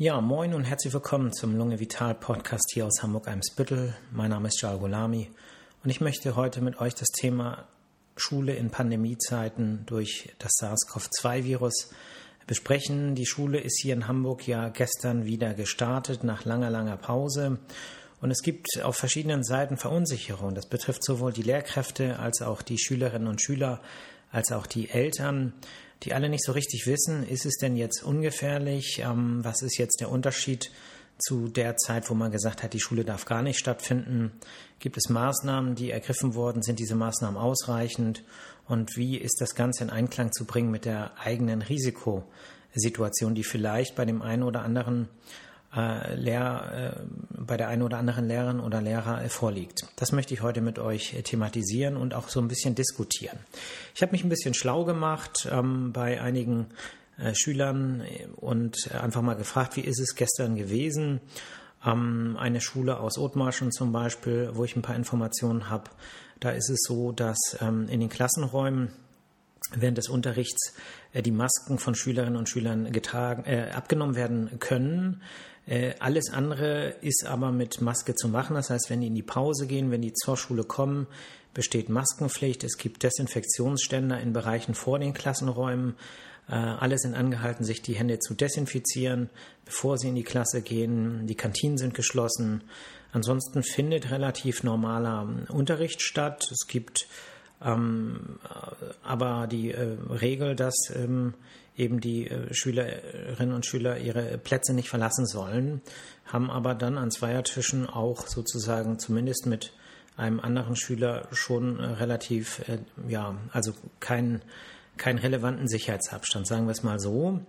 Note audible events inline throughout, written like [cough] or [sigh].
Ja, moin und herzlich willkommen zum Lunge Vital Podcast hier aus Hamburg-Eimsbüttel. Mein Name ist Jal Golami und ich möchte heute mit euch das Thema Schule in Pandemiezeiten durch das SARS-CoV-2-Virus besprechen. Die Schule ist hier in Hamburg ja gestern wieder gestartet nach langer, langer Pause. Und es gibt auf verschiedenen Seiten Verunsicherung. Das betrifft sowohl die Lehrkräfte als auch die Schülerinnen und Schüler, als auch die Eltern die alle nicht so richtig wissen, ist es denn jetzt ungefährlich? Ähm, was ist jetzt der Unterschied zu der Zeit, wo man gesagt hat, die Schule darf gar nicht stattfinden? Gibt es Maßnahmen, die ergriffen wurden? Sind diese Maßnahmen ausreichend? Und wie ist das Ganze in Einklang zu bringen mit der eigenen Risikosituation, die vielleicht bei dem einen oder anderen äh, Lehr, äh, bei der einen oder anderen Lehrerin oder Lehrer äh, vorliegt. Das möchte ich heute mit euch äh, thematisieren und auch so ein bisschen diskutieren. Ich habe mich ein bisschen schlau gemacht ähm, bei einigen äh, Schülern äh, und einfach mal gefragt, wie ist es gestern gewesen? Ähm, eine Schule aus Othmarschen zum Beispiel, wo ich ein paar Informationen habe, da ist es so, dass ähm, in den Klassenräumen während des Unterrichts die Masken von Schülerinnen und Schülern getragen, äh, abgenommen werden können. Äh, alles andere ist aber mit Maske zu machen. Das heißt, wenn die in die Pause gehen, wenn die zur Schule kommen, besteht Maskenpflicht. Es gibt Desinfektionsständer in Bereichen vor den Klassenräumen. Äh, alle sind angehalten, sich die Hände zu desinfizieren, bevor sie in die Klasse gehen. Die Kantinen sind geschlossen. Ansonsten findet relativ normaler Unterricht statt. Es gibt ähm, aber die äh, Regel, dass ähm, eben die äh, Schülerinnen und Schüler ihre Plätze nicht verlassen sollen, haben aber dann an Zweiertischen auch sozusagen zumindest mit einem anderen Schüler schon äh, relativ, äh, ja, also keinen keinen relevanten Sicherheitsabstand, sagen wir es mal so.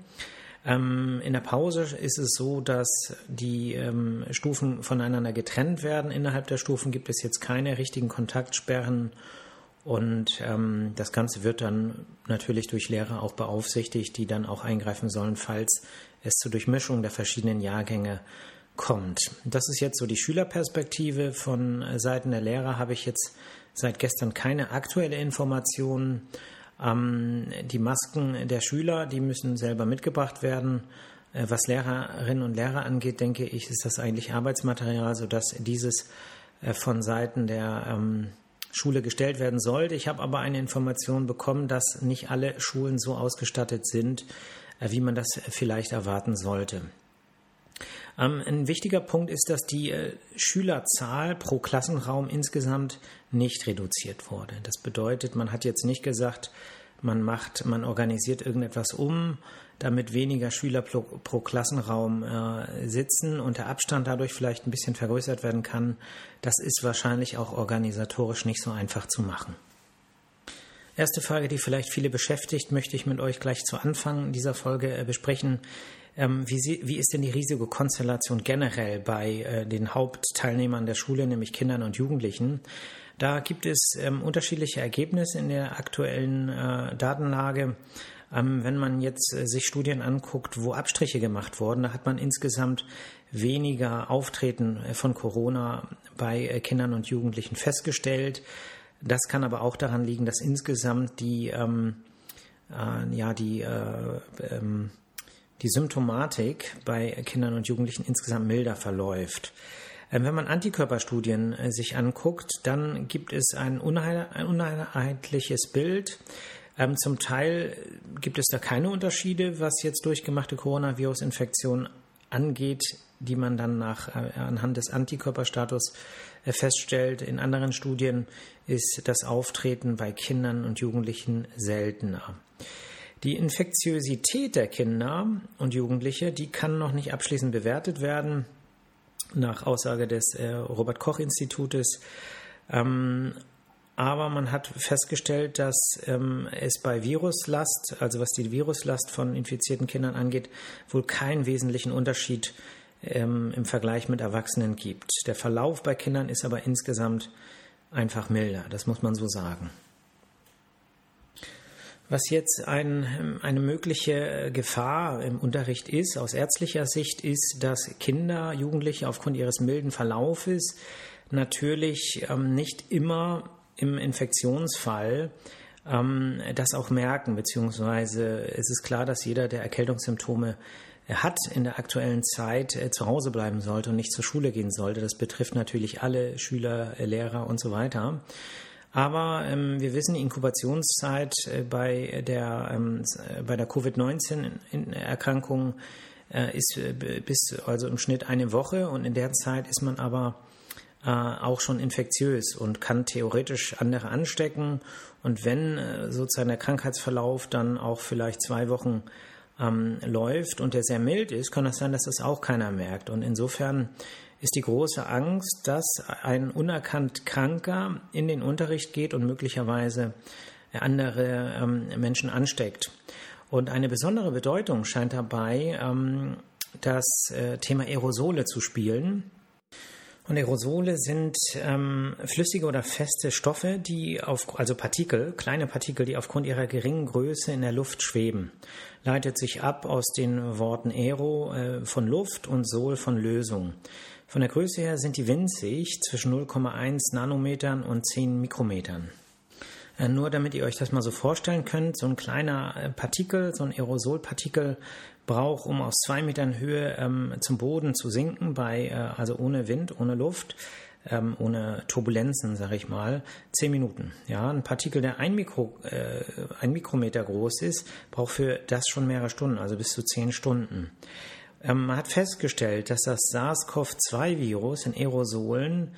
Ähm, in der Pause ist es so, dass die ähm, Stufen voneinander getrennt werden. Innerhalb der Stufen gibt es jetzt keine richtigen Kontaktsperren und ähm, das Ganze wird dann natürlich durch Lehrer auch beaufsichtigt, die dann auch eingreifen sollen, falls es zur Durchmischung der verschiedenen Jahrgänge kommt. Das ist jetzt so die Schülerperspektive. Von Seiten der Lehrer habe ich jetzt seit gestern keine aktuelle Information. Ähm, die Masken der Schüler, die müssen selber mitgebracht werden. Äh, was Lehrerinnen und Lehrer angeht, denke ich, ist das eigentlich Arbeitsmaterial, sodass dieses äh, von Seiten der ähm, Schule gestellt werden sollte. Ich habe aber eine Information bekommen, dass nicht alle Schulen so ausgestattet sind, äh, wie man das vielleicht erwarten sollte. Ähm, ein wichtiger Punkt ist, dass die äh, Schülerzahl pro Klassenraum insgesamt nicht reduziert wurde. Das bedeutet, man hat jetzt nicht gesagt, man macht, man organisiert irgendetwas um, damit weniger Schüler pro, pro Klassenraum äh, sitzen und der Abstand dadurch vielleicht ein bisschen vergrößert werden kann. Das ist wahrscheinlich auch organisatorisch nicht so einfach zu machen. Erste Frage, die vielleicht viele beschäftigt, möchte ich mit euch gleich zu Anfang dieser Folge äh, besprechen. Ähm, wie, sie, wie, ist denn die Risikokonstellation generell bei äh, den Hauptteilnehmern der Schule, nämlich Kindern und Jugendlichen? Da gibt es ähm, unterschiedliche Ergebnisse in der aktuellen äh, Datenlage. Ähm, wenn man jetzt äh, sich Studien anguckt, wo Abstriche gemacht wurden, da hat man insgesamt weniger Auftreten äh, von Corona bei äh, Kindern und Jugendlichen festgestellt. Das kann aber auch daran liegen, dass insgesamt die, ähm, äh, ja, die, äh, ähm, die Symptomatik bei Kindern und Jugendlichen insgesamt milder verläuft. Ähm, wenn man Antikörperstudien äh, sich anguckt, dann gibt es ein, ein uneinheitliches Bild. Ähm, zum Teil gibt es da keine Unterschiede, was jetzt durchgemachte Coronavirus-Infektionen angeht, die man dann nach, äh, anhand des Antikörperstatus äh, feststellt. In anderen Studien ist das Auftreten bei Kindern und Jugendlichen seltener. Die Infektiosität der Kinder und Jugendliche, die kann noch nicht abschließend bewertet werden nach Aussage des äh, Robert Koch Institutes. Ähm, aber man hat festgestellt, dass ähm, es bei Viruslast, also was die Viruslast von infizierten Kindern angeht, wohl keinen wesentlichen Unterschied ähm, im Vergleich mit Erwachsenen gibt. Der Verlauf bei Kindern ist aber insgesamt einfach milder, das muss man so sagen. Was jetzt ein, eine mögliche Gefahr im Unterricht ist, aus ärztlicher Sicht, ist, dass Kinder, Jugendliche aufgrund ihres milden Verlaufes natürlich ähm, nicht immer im Infektionsfall ähm, das auch merken, beziehungsweise es ist klar, dass jeder, der Erkältungssymptome hat in der aktuellen Zeit äh, zu Hause bleiben sollte und nicht zur Schule gehen sollte. Das betrifft natürlich alle Schüler, äh, Lehrer und so weiter. Aber ähm, wir wissen, die Inkubationszeit äh, bei der, ähm, bei der Covid-19-Erkrankung äh, ist äh, bis also im Schnitt eine Woche und in der Zeit ist man aber äh, auch schon infektiös und kann theoretisch andere anstecken. Und wenn äh, sozusagen der Krankheitsverlauf dann auch vielleicht zwei Wochen ähm, läuft und der sehr mild ist, kann das sein, dass das auch keiner merkt. Und insofern ist die große Angst, dass ein unerkannt Kranker in den Unterricht geht und möglicherweise andere ähm, Menschen ansteckt. Und eine besondere Bedeutung scheint dabei ähm, das äh, Thema Aerosole zu spielen. Und Aerosole sind ähm, flüssige oder feste Stoffe, die auf, also Partikel, kleine Partikel, die aufgrund ihrer geringen Größe in der Luft schweben. Leitet sich ab aus den Worten Aero äh, von Luft und Sol von Lösung. Von der Größe her sind die winzig, zwischen 0,1 Nanometern und 10 Mikrometern. Äh, nur damit ihr euch das mal so vorstellen könnt, so ein kleiner äh, Partikel, so ein Aerosolpartikel braucht, um aus zwei Metern Höhe ähm, zum Boden zu sinken, bei, äh, also ohne Wind, ohne Luft, ähm, ohne Turbulenzen, sage ich mal, zehn Minuten. Ja, ein Partikel, der ein, Mikro, äh, ein Mikrometer groß ist, braucht für das schon mehrere Stunden, also bis zu zehn Stunden. Ähm, man hat festgestellt, dass das SARS-CoV-2-Virus in Aerosolen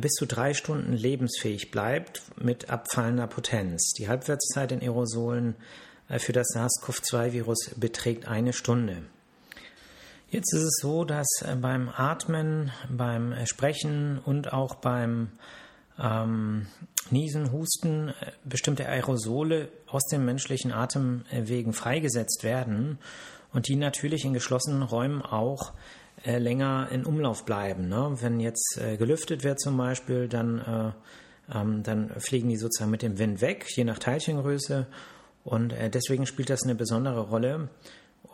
bis zu drei Stunden lebensfähig bleibt mit abfallender Potenz. Die Halbwertszeit in Aerosolen äh, für das SARS-CoV-2-Virus beträgt eine Stunde. Jetzt ist es so, dass äh, beim Atmen, beim äh, Sprechen und auch beim ähm, Niesen, Husten bestimmte Aerosole aus den menschlichen Atemwegen freigesetzt werden und die natürlich in geschlossenen Räumen auch äh, länger in Umlauf bleiben. Ne? Wenn jetzt äh, gelüftet wird zum Beispiel, dann, äh, ähm, dann fliegen die sozusagen mit dem Wind weg, je nach Teilchengröße. Und äh, deswegen spielt das eine besondere Rolle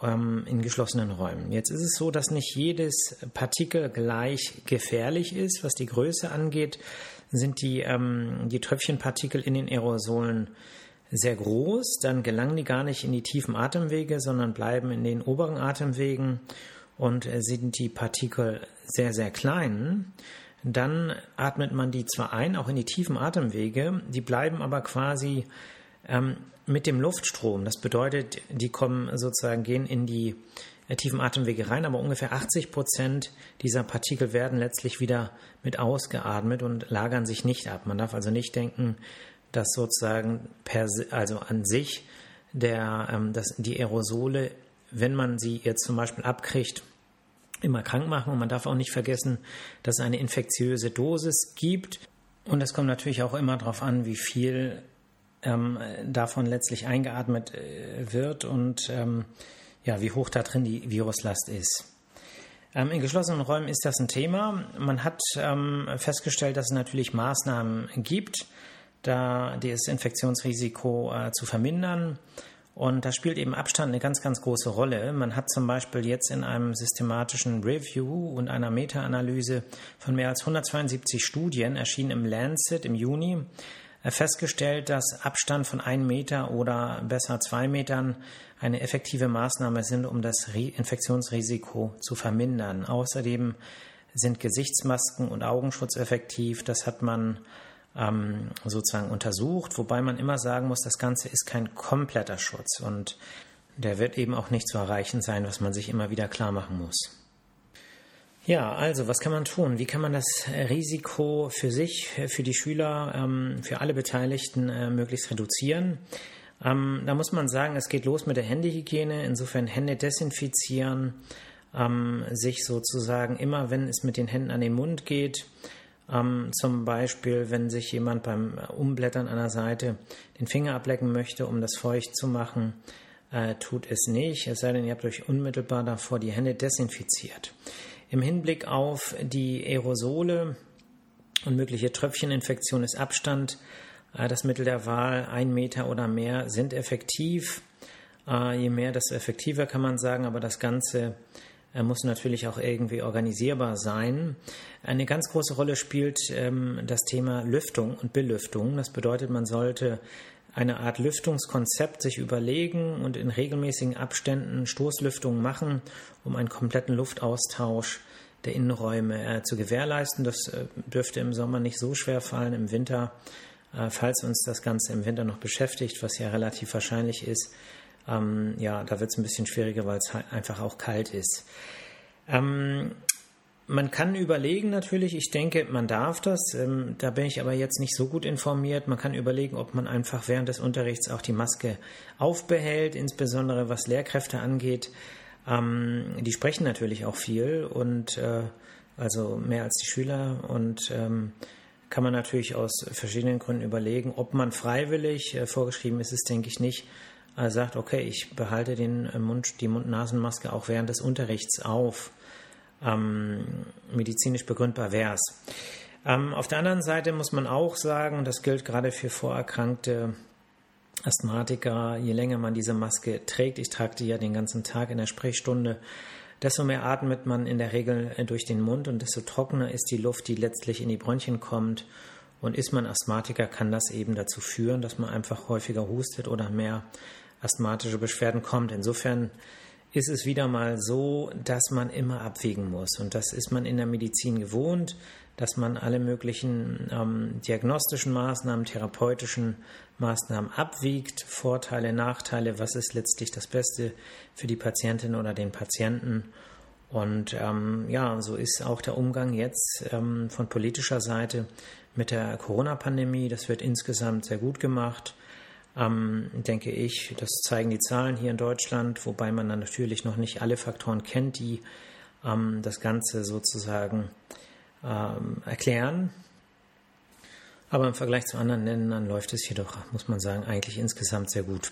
ähm, in geschlossenen Räumen. Jetzt ist es so, dass nicht jedes Partikel gleich gefährlich ist. Was die Größe angeht, sind die, ähm, die Tröpfchenpartikel in den Aerosolen sehr groß, dann gelangen die gar nicht in die tiefen Atemwege, sondern bleiben in den oberen Atemwegen und äh, sind die Partikel sehr, sehr klein, dann atmet man die zwar ein, auch in die tiefen Atemwege, die bleiben aber quasi ähm, mit dem Luftstrom. Das bedeutet, die kommen sozusagen, gehen in die äh, tiefen Atemwege rein, aber ungefähr 80 Prozent dieser Partikel werden letztlich wieder mit ausgeatmet und lagern sich nicht ab. Man darf also nicht denken, dass sozusagen per, also an sich der, ähm, dass die Aerosole, wenn man sie jetzt zum Beispiel abkriegt, immer krank machen. Und man darf auch nicht vergessen, dass es eine infektiöse Dosis gibt. Und es kommt natürlich auch immer darauf an, wie viel ähm, davon letztlich eingeatmet äh, wird und ähm, ja, wie hoch da drin die Viruslast ist. Ähm, in geschlossenen Räumen ist das ein Thema. Man hat ähm, festgestellt, dass es natürlich Maßnahmen gibt, da das Infektionsrisiko äh, zu vermindern. Und da spielt eben Abstand eine ganz, ganz große Rolle. Man hat zum Beispiel jetzt in einem systematischen Review und einer Meta-Analyse von mehr als 172 Studien, erschienen im Lancet im Juni, äh, festgestellt, dass Abstand von einem Meter oder besser zwei Metern eine effektive Maßnahme sind, um das Infektionsrisiko zu vermindern. Außerdem sind Gesichtsmasken und Augenschutz effektiv. Das hat man ähm, sozusagen untersucht, wobei man immer sagen muss, das Ganze ist kein kompletter Schutz und der wird eben auch nicht zu erreichen sein, was man sich immer wieder klar machen muss. Ja, also was kann man tun? Wie kann man das Risiko für sich, für die Schüler, ähm, für alle Beteiligten äh, möglichst reduzieren? Ähm, da muss man sagen, es geht los mit der Händehygiene. Insofern Hände desinfizieren, ähm, sich sozusagen immer, wenn es mit den Händen an den Mund geht, ähm, zum Beispiel, wenn sich jemand beim Umblättern einer Seite den Finger ablecken möchte, um das feucht zu machen, äh, tut es nicht, es sei denn, ihr habt euch unmittelbar davor die Hände desinfiziert. Im Hinblick auf die Aerosole und mögliche Tröpfcheninfektion ist Abstand äh, das Mittel der Wahl. Ein Meter oder mehr sind effektiv. Äh, je mehr, desto effektiver kann man sagen, aber das Ganze er muss natürlich auch irgendwie organisierbar sein. Eine ganz große Rolle spielt ähm, das Thema Lüftung und Belüftung. Das bedeutet, man sollte eine Art Lüftungskonzept sich überlegen und in regelmäßigen Abständen Stoßlüftungen machen, um einen kompletten Luftaustausch der Innenräume äh, zu gewährleisten. Das äh, dürfte im Sommer nicht so schwer fallen. Im Winter, äh, falls uns das Ganze im Winter noch beschäftigt, was ja relativ wahrscheinlich ist, ähm, ja, da wird es ein bisschen schwieriger, weil es einfach auch kalt ist. Ähm, man kann überlegen natürlich, ich denke, man darf das, ähm, da bin ich aber jetzt nicht so gut informiert. Man kann überlegen, ob man einfach während des Unterrichts auch die Maske aufbehält, insbesondere was Lehrkräfte angeht. Ähm, die sprechen natürlich auch viel und äh, also mehr als die Schüler und ähm, kann man natürlich aus verschiedenen Gründen überlegen, ob man freiwillig, äh, vorgeschrieben ist es, denke ich nicht, äh, sagt, okay, ich behalte den äh, Mund, die Mund-Nasen-Maske auch während des Unterrichts auf ähm, medizinisch begründbar wäre es. Ähm, auf der anderen Seite muss man auch sagen, das gilt gerade für vorerkrankte Asthmatiker, je länger man diese Maske trägt, ich trage die ja den ganzen Tag in der Sprechstunde, desto mehr atmet man in der Regel durch den Mund und desto trockener ist die Luft, die letztlich in die Bronchien kommt. Und ist man Asthmatiker, kann das eben dazu führen, dass man einfach häufiger hustet oder mehr asthmatische Beschwerden kommt. Insofern ist es wieder mal so, dass man immer abwägen muss. Und das ist man in der Medizin gewohnt, dass man alle möglichen ähm, diagnostischen Maßnahmen, therapeutischen Maßnahmen abwiegt, Vorteile, Nachteile, was ist letztlich das Beste für die Patientin oder den Patienten. Und ähm, ja, so ist auch der Umgang jetzt ähm, von politischer Seite mit der Corona-Pandemie. Das wird insgesamt sehr gut gemacht ähm, denke ich. Das zeigen die Zahlen hier in Deutschland, wobei man dann natürlich noch nicht alle Faktoren kennt, die ähm, das Ganze sozusagen ähm, erklären. Aber im Vergleich zu anderen Ländern läuft es jedoch, muss man sagen, eigentlich insgesamt sehr gut.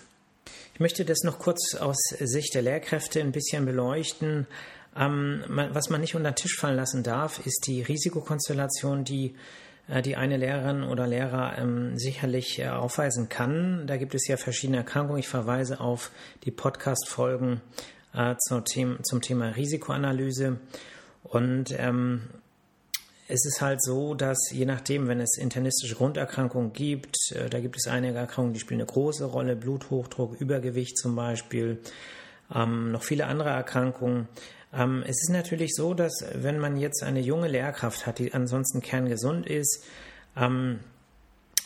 Ich möchte das noch kurz aus Sicht der Lehrkräfte ein bisschen beleuchten. Ähm, was man nicht unter den Tisch fallen lassen darf, ist die Risikokonstellation, die die eine Lehrerin oder Lehrer ähm, sicherlich äh, aufweisen kann. Da gibt es ja verschiedene Erkrankungen. Ich verweise auf die Podcast-Folgen äh, zum, Thema, zum Thema Risikoanalyse. Und ähm, es ist halt so, dass je nachdem, wenn es internistische Grunderkrankungen gibt, äh, da gibt es einige Erkrankungen, die spielen eine große Rolle, Bluthochdruck, Übergewicht zum Beispiel, ähm, noch viele andere Erkrankungen. Ähm, es ist natürlich so, dass wenn man jetzt eine junge Lehrkraft hat, die ansonsten kerngesund ist, ähm,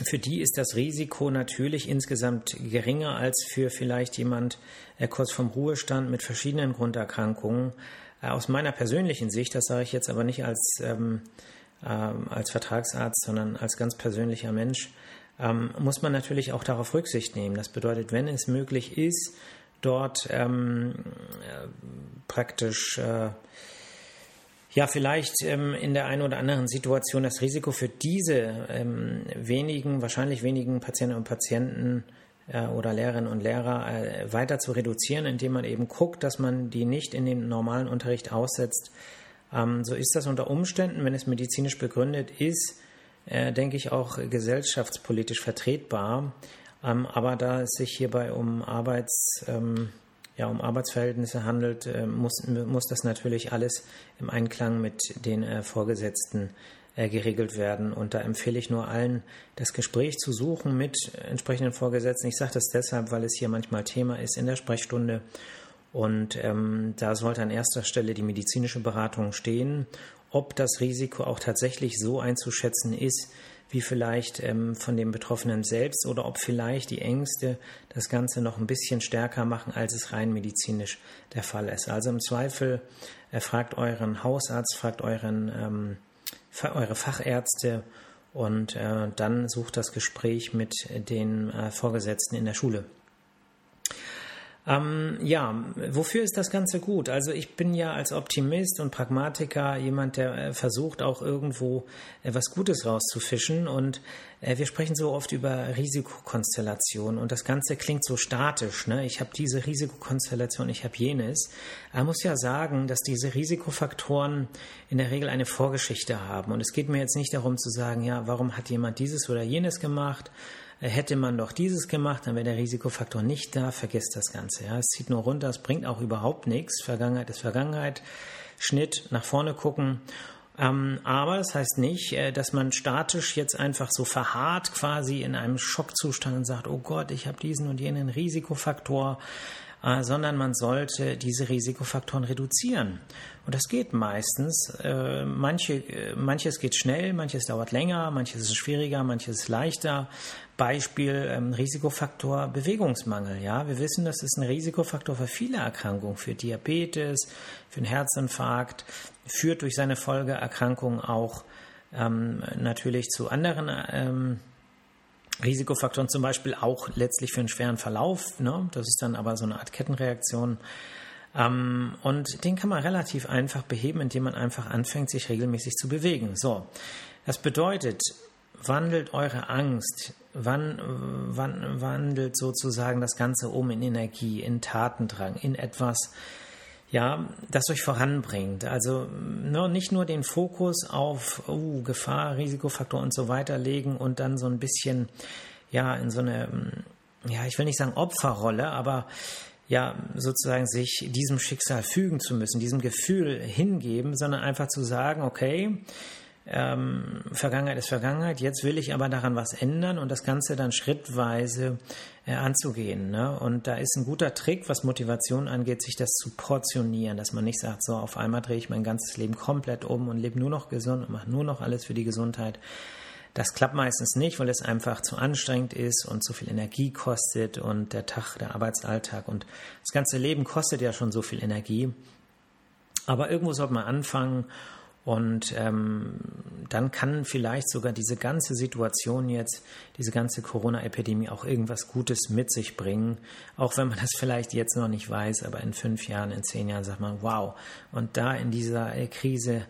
für die ist das Risiko natürlich insgesamt geringer als für vielleicht jemand äh, kurz vom Ruhestand mit verschiedenen Grunderkrankungen. Äh, aus meiner persönlichen Sicht, das sage ich jetzt aber nicht als, ähm, äh, als Vertragsarzt, sondern als ganz persönlicher Mensch, ähm, muss man natürlich auch darauf Rücksicht nehmen. Das bedeutet, wenn es möglich ist, dort ähm, äh, praktisch äh, ja vielleicht ähm, in der einen oder anderen Situation das Risiko für diese ähm, wenigen, wahrscheinlich wenigen Patientinnen und Patienten äh, oder Lehrerinnen und Lehrer äh, weiter zu reduzieren, indem man eben guckt, dass man die nicht in den normalen Unterricht aussetzt. Ähm, so ist das unter Umständen, wenn es medizinisch begründet ist, äh, denke ich auch gesellschaftspolitisch vertretbar. Ähm, aber da es sich hierbei um Arbeits, ähm, ja, um Arbeitsverhältnisse handelt, äh, muss, muss das natürlich alles im Einklang mit den äh, Vorgesetzten äh, geregelt werden. Und da empfehle ich nur allen, das Gespräch zu suchen mit entsprechenden Vorgesetzten. Ich sage das deshalb, weil es hier manchmal Thema ist in der Sprechstunde. Und ähm, da sollte an erster Stelle die medizinische Beratung stehen, ob das Risiko auch tatsächlich so einzuschätzen ist, wie vielleicht ähm, von dem Betroffenen selbst oder ob vielleicht die Ängste das Ganze noch ein bisschen stärker machen, als es rein medizinisch der Fall ist. Also im Zweifel äh, fragt euren Hausarzt, fragt euren, ähm, eure Fachärzte und äh, dann sucht das Gespräch mit den äh, Vorgesetzten in der Schule. Ähm, ja, wofür ist das Ganze gut? Also ich bin ja als Optimist und Pragmatiker jemand, der äh, versucht auch irgendwo äh, was Gutes rauszufischen und äh, wir sprechen so oft über Risikokonstellationen und das Ganze klingt so statisch. Ne? Ich habe diese Risikokonstellation, ich habe jenes. Man muss ja sagen, dass diese Risikofaktoren in der Regel eine Vorgeschichte haben und es geht mir jetzt nicht darum zu sagen, ja, warum hat jemand dieses oder jenes gemacht? Hätte man doch dieses gemacht, dann wäre der Risikofaktor nicht da, vergesst das Ganze. Ja. Es zieht nur runter, es bringt auch überhaupt nichts. Vergangenheit ist Vergangenheit. Schnitt, nach vorne gucken. Ähm, aber das heißt nicht, äh, dass man statisch jetzt einfach so verharrt quasi in einem Schockzustand und sagt, oh Gott, ich habe diesen und jenen Risikofaktor, sondern man sollte diese Risikofaktoren reduzieren. Und das geht meistens. Äh, manche, äh, manches geht schnell, manches dauert länger, manches ist schwieriger, manches ist leichter. Beispiel ähm, Risikofaktor Bewegungsmangel. Ja, wir wissen, das ist ein Risikofaktor für viele Erkrankungen, für Diabetes, für einen Herzinfarkt, führt durch seine Folgeerkrankungen auch ähm, natürlich zu anderen ähm, Risikofaktoren, zum Beispiel auch letztlich für einen schweren Verlauf. Ne? Das ist dann aber so eine Art Kettenreaktion. Ähm, und den kann man relativ einfach beheben, indem man einfach anfängt, sich regelmäßig zu bewegen. So, das bedeutet, wandelt eure Angst, wann, wann, wandelt sozusagen das Ganze um in Energie, in Tatendrang, in etwas, ja, das euch voranbringt. Also ne, nicht nur den Fokus auf uh, Gefahr, Risikofaktor und so weiter legen und dann so ein bisschen, ja, in so eine, ja, ich will nicht sagen Opferrolle, aber ja, sozusagen sich diesem Schicksal fügen zu müssen, diesem Gefühl hingeben, sondern einfach zu sagen, okay, ähm, Vergangenheit ist Vergangenheit, jetzt will ich aber daran was ändern und das Ganze dann schrittweise äh, anzugehen. Ne? Und da ist ein guter Trick, was Motivation angeht, sich das zu portionieren, dass man nicht sagt, so auf einmal drehe ich mein ganzes Leben komplett um und lebe nur noch gesund und mache nur noch alles für die Gesundheit. Das klappt meistens nicht, weil es einfach zu anstrengend ist und zu viel Energie kostet und der Tag, der Arbeitsalltag und das ganze Leben kostet ja schon so viel Energie. Aber irgendwo sollte man anfangen und ähm, dann kann vielleicht sogar diese ganze Situation jetzt, diese ganze Corona-Epidemie auch irgendwas Gutes mit sich bringen. Auch wenn man das vielleicht jetzt noch nicht weiß, aber in fünf Jahren, in zehn Jahren sagt man, wow. Und da in dieser äh, Krise,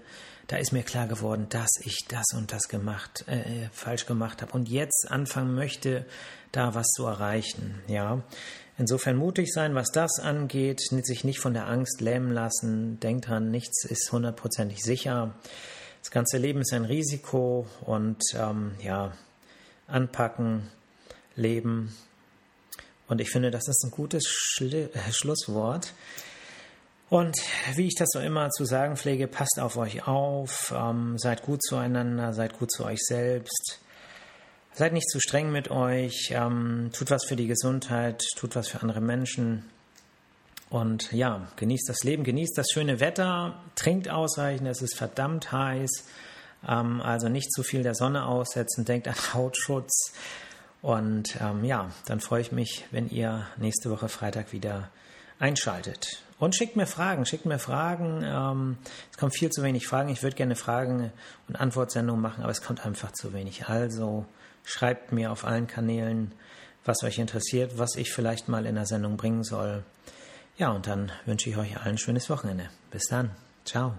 da ist mir klar geworden, dass ich das und das gemacht, äh, falsch gemacht habe und jetzt anfangen möchte, da was zu erreichen. Ja, Insofern mutig sein, was das angeht, sich nicht von der Angst lähmen lassen. Denkt dran, nichts ist hundertprozentig sicher. Das ganze Leben ist ein Risiko und ähm, ja, anpacken, leben. Und ich finde, das ist ein gutes Schli äh, Schlusswort. Und wie ich das so immer zu sagen pflege, passt auf euch auf, ähm, seid gut zueinander, seid gut zu euch selbst. Seid nicht zu streng mit euch, ähm, tut was für die Gesundheit, tut was für andere Menschen. Und ja, genießt das Leben, genießt das schöne Wetter, trinkt ausreichend, es ist verdammt heiß. Ähm, also nicht zu viel der Sonne aussetzen, denkt an [laughs] Hautschutz. Und ähm, ja, dann freue ich mich, wenn ihr nächste Woche Freitag wieder einschaltet. Und schickt mir Fragen, schickt mir Fragen. Ähm, es kommen viel zu wenig Fragen. Ich würde gerne Fragen und Antwortsendungen machen, aber es kommt einfach zu wenig. Also Schreibt mir auf allen Kanälen, was euch interessiert, was ich vielleicht mal in der Sendung bringen soll. Ja, und dann wünsche ich euch allen ein schönes Wochenende. Bis dann. Ciao.